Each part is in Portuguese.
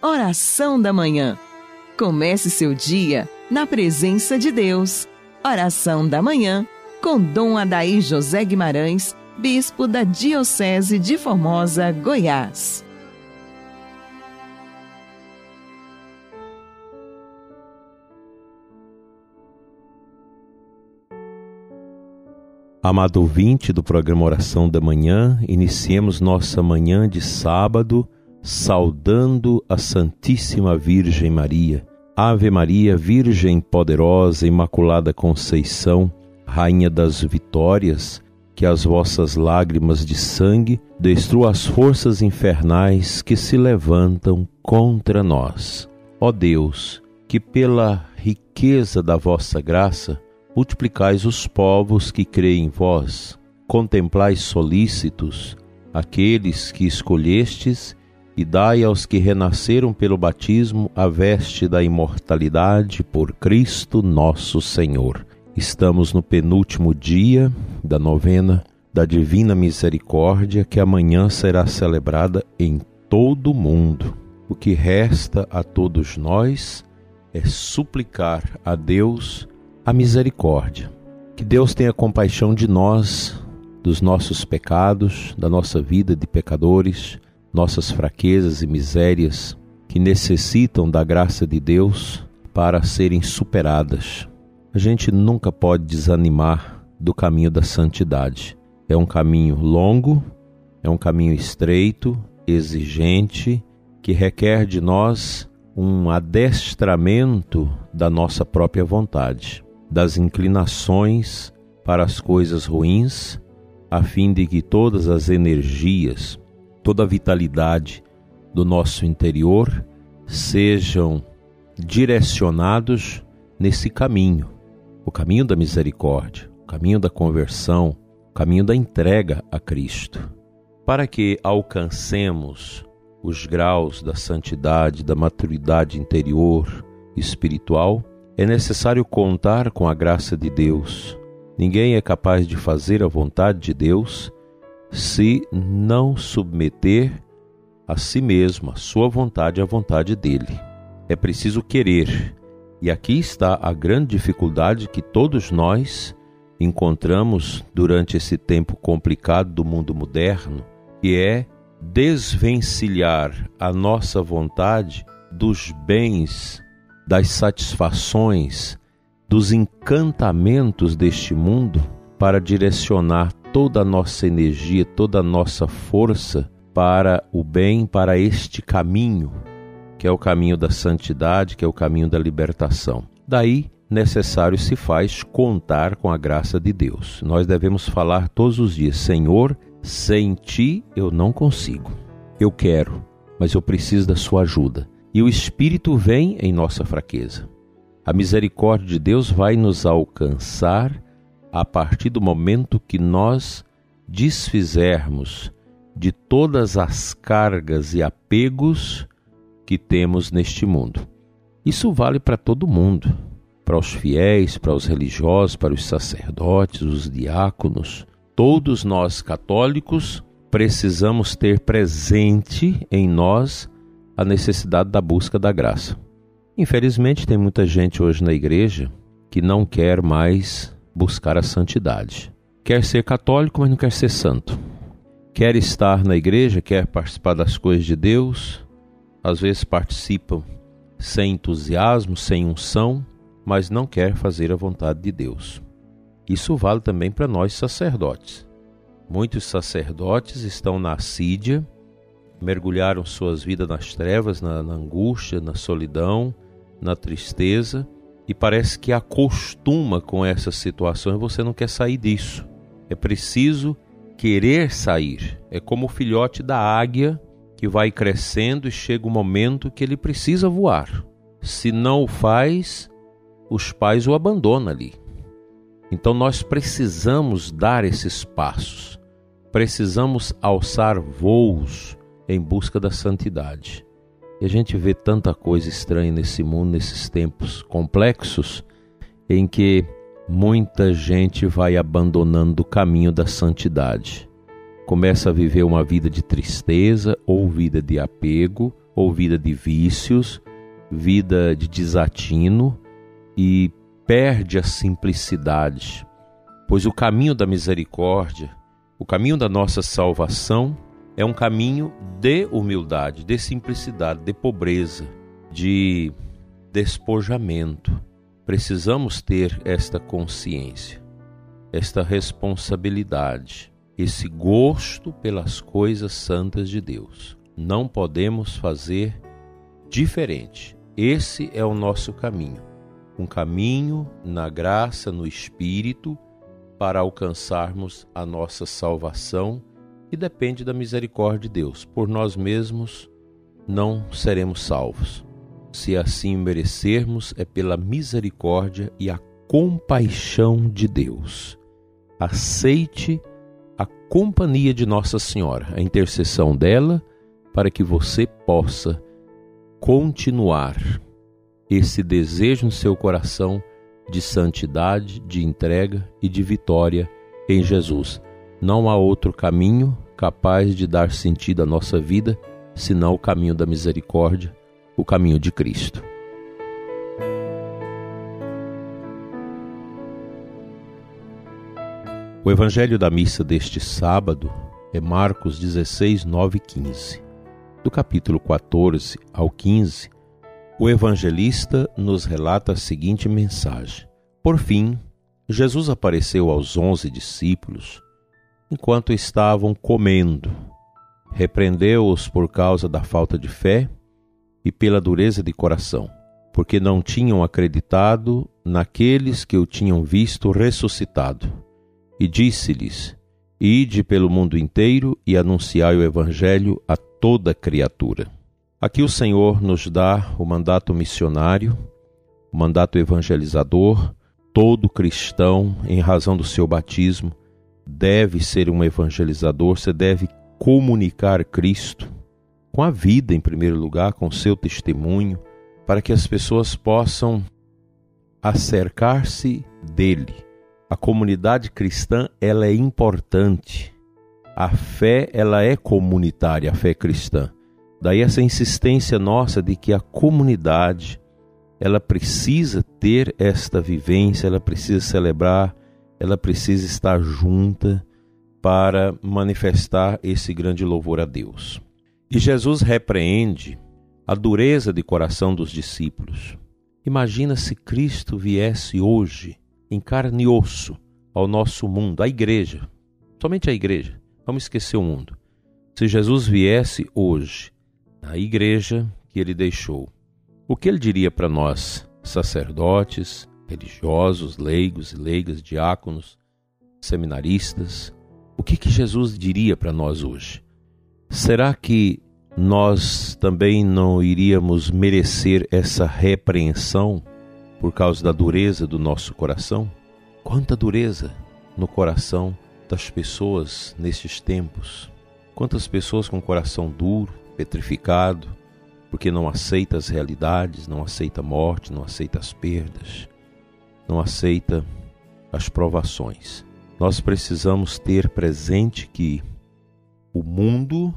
Oração da Manhã. Comece seu dia na presença de Deus. Oração da Manhã com Dom Adaí José Guimarães, Bispo da Diocese de Formosa, Goiás. Amado ouvinte do programa Oração da Manhã, iniciemos nossa manhã de sábado saudando a Santíssima Virgem Maria. Ave Maria, Virgem poderosa, Imaculada Conceição, Rainha das Vitórias, que as vossas lágrimas de sangue destruam as forças infernais que se levantam contra nós. Ó Deus, que pela riqueza da vossa graça multiplicais os povos que creem em vós, contemplais solícitos aqueles que escolhestes e dai aos que renasceram pelo batismo a veste da imortalidade por Cristo nosso Senhor. Estamos no penúltimo dia da novena da Divina Misericórdia, que amanhã será celebrada em todo o mundo. O que resta a todos nós é suplicar a Deus a misericórdia. Que Deus tenha compaixão de nós, dos nossos pecados, da nossa vida de pecadores nossas fraquezas e misérias que necessitam da graça de Deus para serem superadas. A gente nunca pode desanimar do caminho da santidade. É um caminho longo, é um caminho estreito, exigente, que requer de nós um adestramento da nossa própria vontade, das inclinações para as coisas ruins, a fim de que todas as energias, toda a vitalidade do nosso interior sejam direcionados nesse caminho, o caminho da misericórdia, o caminho da conversão, o caminho da entrega a Cristo, para que alcancemos os graus da santidade, da maturidade interior espiritual, é necessário contar com a graça de Deus. Ninguém é capaz de fazer a vontade de Deus se não submeter a si mesmo, a sua vontade à vontade dele. É preciso querer. E aqui está a grande dificuldade que todos nós encontramos durante esse tempo complicado do mundo moderno, que é desvencilhar a nossa vontade dos bens, das satisfações, dos encantamentos deste mundo para direcionar toda a nossa energia, toda a nossa força para o bem, para este caminho, que é o caminho da santidade, que é o caminho da libertação. Daí, necessário se faz contar com a graça de Deus. Nós devemos falar todos os dias: Senhor, sem ti eu não consigo. Eu quero, mas eu preciso da sua ajuda. E o Espírito vem em nossa fraqueza. A misericórdia de Deus vai nos alcançar a partir do momento que nós desfizermos de todas as cargas e apegos que temos neste mundo. Isso vale para todo mundo, para os fiéis, para os religiosos, para os sacerdotes, os diáconos. Todos nós católicos precisamos ter presente em nós a necessidade da busca da graça. Infelizmente, tem muita gente hoje na igreja que não quer mais buscar a santidade. Quer ser católico, mas não quer ser santo. Quer estar na igreja, quer participar das coisas de Deus, às vezes participam sem entusiasmo, sem unção, mas não quer fazer a vontade de Deus. Isso vale também para nós sacerdotes. Muitos sacerdotes estão na assídia, mergulharam suas vidas nas trevas, na, na angústia, na solidão, na tristeza e parece que acostuma com essas situações você não quer sair disso. É preciso querer sair. É como o filhote da águia que vai crescendo e chega o um momento que ele precisa voar. Se não o faz, os pais o abandonam ali. Então nós precisamos dar esses passos. Precisamos alçar voos em busca da santidade. E a gente vê tanta coisa estranha nesse mundo, nesses tempos complexos, em que muita gente vai abandonando o caminho da santidade. Começa a viver uma vida de tristeza, ou vida de apego, ou vida de vícios, vida de desatino e perde a simplicidade, pois o caminho da misericórdia, o caminho da nossa salvação é um caminho de humildade, de simplicidade, de pobreza, de despojamento. Precisamos ter esta consciência, esta responsabilidade, esse gosto pelas coisas santas de Deus. Não podemos fazer diferente. Esse é o nosso caminho. Um caminho na graça, no Espírito, para alcançarmos a nossa salvação e depende da misericórdia de Deus. Por nós mesmos não seremos salvos. Se assim merecermos, é pela misericórdia e a compaixão de Deus. Aceite a companhia de Nossa Senhora, a intercessão dela, para que você possa continuar esse desejo no seu coração de santidade, de entrega e de vitória em Jesus. Não há outro caminho capaz de dar sentido à nossa vida senão o caminho da misericórdia, o caminho de Cristo. O evangelho da missa deste sábado é Marcos 16, 9 e 15. Do capítulo 14 ao 15, o evangelista nos relata a seguinte mensagem: Por fim, Jesus apareceu aos onze discípulos enquanto estavam comendo. Repreendeu-os por causa da falta de fé e pela dureza de coração, porque não tinham acreditado naqueles que o tinham visto ressuscitado. E disse-lhes: Ide pelo mundo inteiro e anunciai o Evangelho a toda criatura. Aqui o Senhor nos dá o mandato missionário, o mandato evangelizador. Todo cristão, em razão do seu batismo, deve ser um evangelizador, você deve comunicar Cristo com a vida, em primeiro lugar, com seu testemunho, para que as pessoas possam acercar-se dele. A comunidade cristã, ela é importante. A fé, ela é comunitária, a fé cristã. Daí essa insistência nossa de que a comunidade ela precisa ter esta vivência, ela precisa celebrar, ela precisa estar junta para manifestar esse grande louvor a Deus. E Jesus repreende a dureza de coração dos discípulos. Imagina se Cristo viesse hoje em carne e osso ao nosso mundo, à igreja, somente a igreja. Vamos esquecer o mundo. Se Jesus viesse hoje a igreja que ele deixou. O que ele diria para nós, sacerdotes, religiosos, leigos e leigas, diáconos, seminaristas? O que, que Jesus diria para nós hoje? Será que nós também não iríamos merecer essa repreensão por causa da dureza do nosso coração? Quanta dureza no coração das pessoas nestes tempos! Quantas pessoas com coração duro, petrificado, porque não aceita as realidades, não aceita a morte, não aceita as perdas, não aceita as provações. Nós precisamos ter presente que o mundo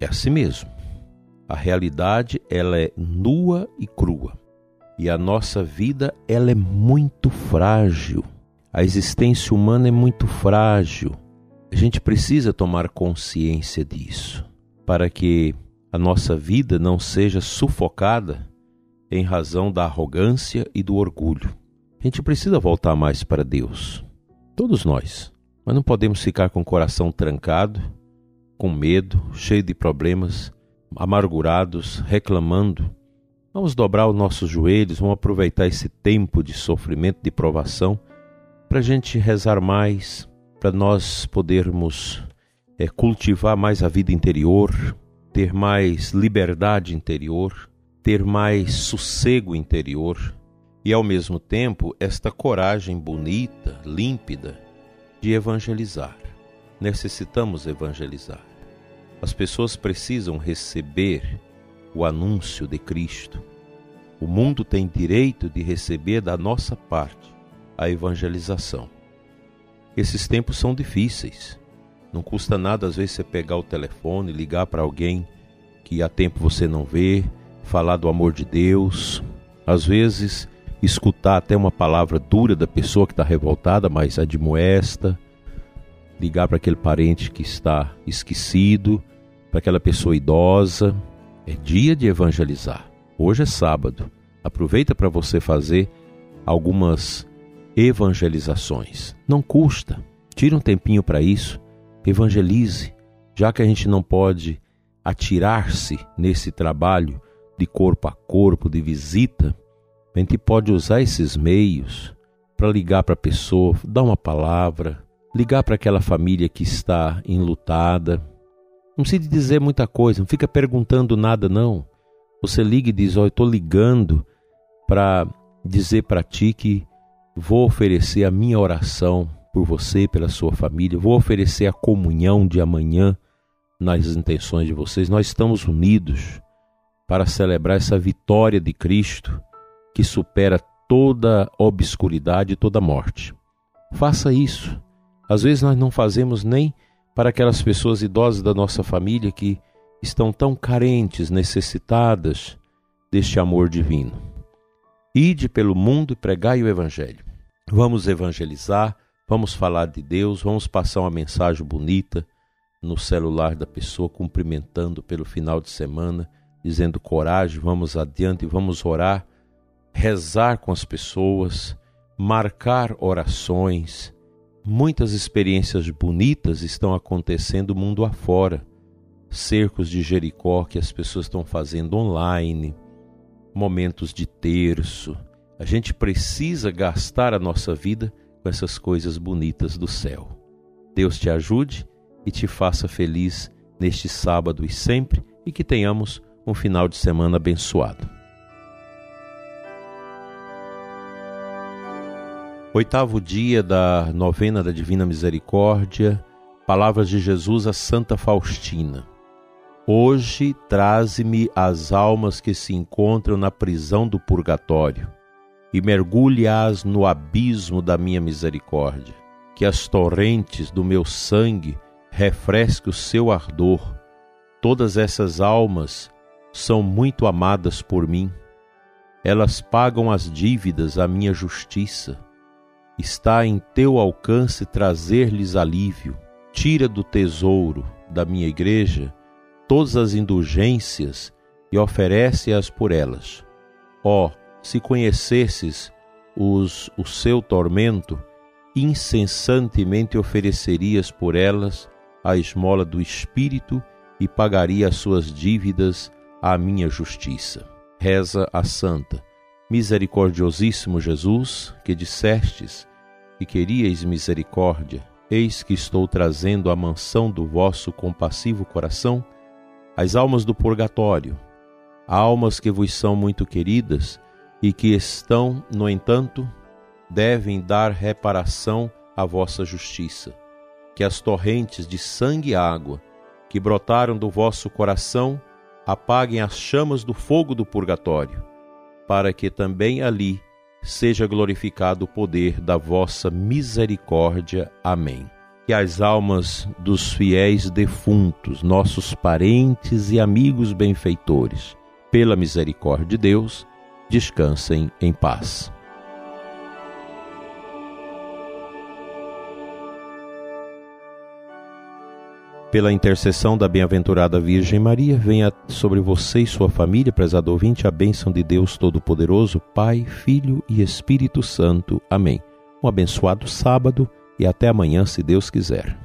é assim mesmo. A realidade ela é nua e crua. E a nossa vida ela é muito frágil. A existência humana é muito frágil. A gente precisa tomar consciência disso para que a nossa vida não seja sufocada em razão da arrogância e do orgulho. A gente precisa voltar mais para Deus, todos nós, mas não podemos ficar com o coração trancado, com medo, cheio de problemas, amargurados, reclamando. Vamos dobrar os nossos joelhos, vamos aproveitar esse tempo de sofrimento, de provação, para a gente rezar mais, para nós podermos é cultivar mais a vida interior, ter mais liberdade interior, ter mais sossego interior e, ao mesmo tempo, esta coragem bonita, límpida de evangelizar. Necessitamos evangelizar. As pessoas precisam receber o anúncio de Cristo. O mundo tem direito de receber da nossa parte a evangelização. Esses tempos são difíceis não custa nada, às vezes, você pegar o telefone, ligar para alguém que há tempo você não vê, falar do amor de Deus, às vezes escutar até uma palavra dura da pessoa que está revoltada, mas admoesta, ligar para aquele parente que está esquecido, para aquela pessoa idosa. É dia de evangelizar. Hoje é sábado. Aproveita para você fazer algumas evangelizações. Não custa. Tira um tempinho para isso. Evangelize. Já que a gente não pode atirar-se nesse trabalho de corpo a corpo, de visita, a gente pode usar esses meios para ligar para a pessoa, dar uma palavra, ligar para aquela família que está enlutada. Não precisa dizer muita coisa, não fica perguntando nada, não. Você liga e diz: oh, eu estou ligando para dizer para ti que vou oferecer a minha oração por você, pela sua família, vou oferecer a comunhão de amanhã nas intenções de vocês. Nós estamos unidos para celebrar essa vitória de Cristo que supera toda obscuridade e toda morte. Faça isso. Às vezes nós não fazemos nem para aquelas pessoas idosas da nossa família que estão tão carentes, necessitadas deste amor divino. Ide pelo mundo e pregai o Evangelho. Vamos evangelizar, vamos falar de Deus, vamos passar uma mensagem bonita no celular da pessoa, cumprimentando pelo final de semana, dizendo coragem, vamos adiante, vamos orar, rezar com as pessoas, marcar orações, Muitas experiências bonitas estão acontecendo mundo afora. Cercos de Jericó que as pessoas estão fazendo online, momentos de terço. A gente precisa gastar a nossa vida com essas coisas bonitas do céu. Deus te ajude e te faça feliz neste sábado e sempre, e que tenhamos um final de semana abençoado. Oitavo dia da novena da Divina Misericórdia, palavras de Jesus a Santa Faustina. Hoje traze-me as almas que se encontram na prisão do purgatório e mergulhe-as no abismo da minha misericórdia. Que as torrentes do meu sangue refresquem o seu ardor. Todas essas almas são muito amadas por mim. Elas pagam as dívidas à minha justiça Está em teu alcance trazer-lhes alívio. Tira do tesouro da minha igreja todas as indulgências e oferece-as por elas. Ó, oh, se conhecesses os, o seu tormento, incessantemente oferecerias por elas a esmola do Espírito e pagaria as suas dívidas à minha justiça. Reza a Santa Misericordiosíssimo Jesus, que dissestes que queríeis misericórdia, eis que estou trazendo à mansão do vosso compassivo coração as almas do purgatório, almas que vos são muito queridas e que estão, no entanto, devem dar reparação à vossa justiça. Que as torrentes de sangue e água que brotaram do vosso coração apaguem as chamas do fogo do purgatório para que também ali seja glorificado o poder da vossa misericórdia. Amém. Que as almas dos fiéis defuntos, nossos parentes e amigos benfeitores, pela misericórdia de Deus, descansem em paz. Pela intercessão da bem-aventurada Virgem Maria, venha sobre você e sua família, prezado ouvinte, a bênção de Deus Todo-Poderoso, Pai, Filho e Espírito Santo. Amém. Um abençoado sábado e até amanhã, se Deus quiser.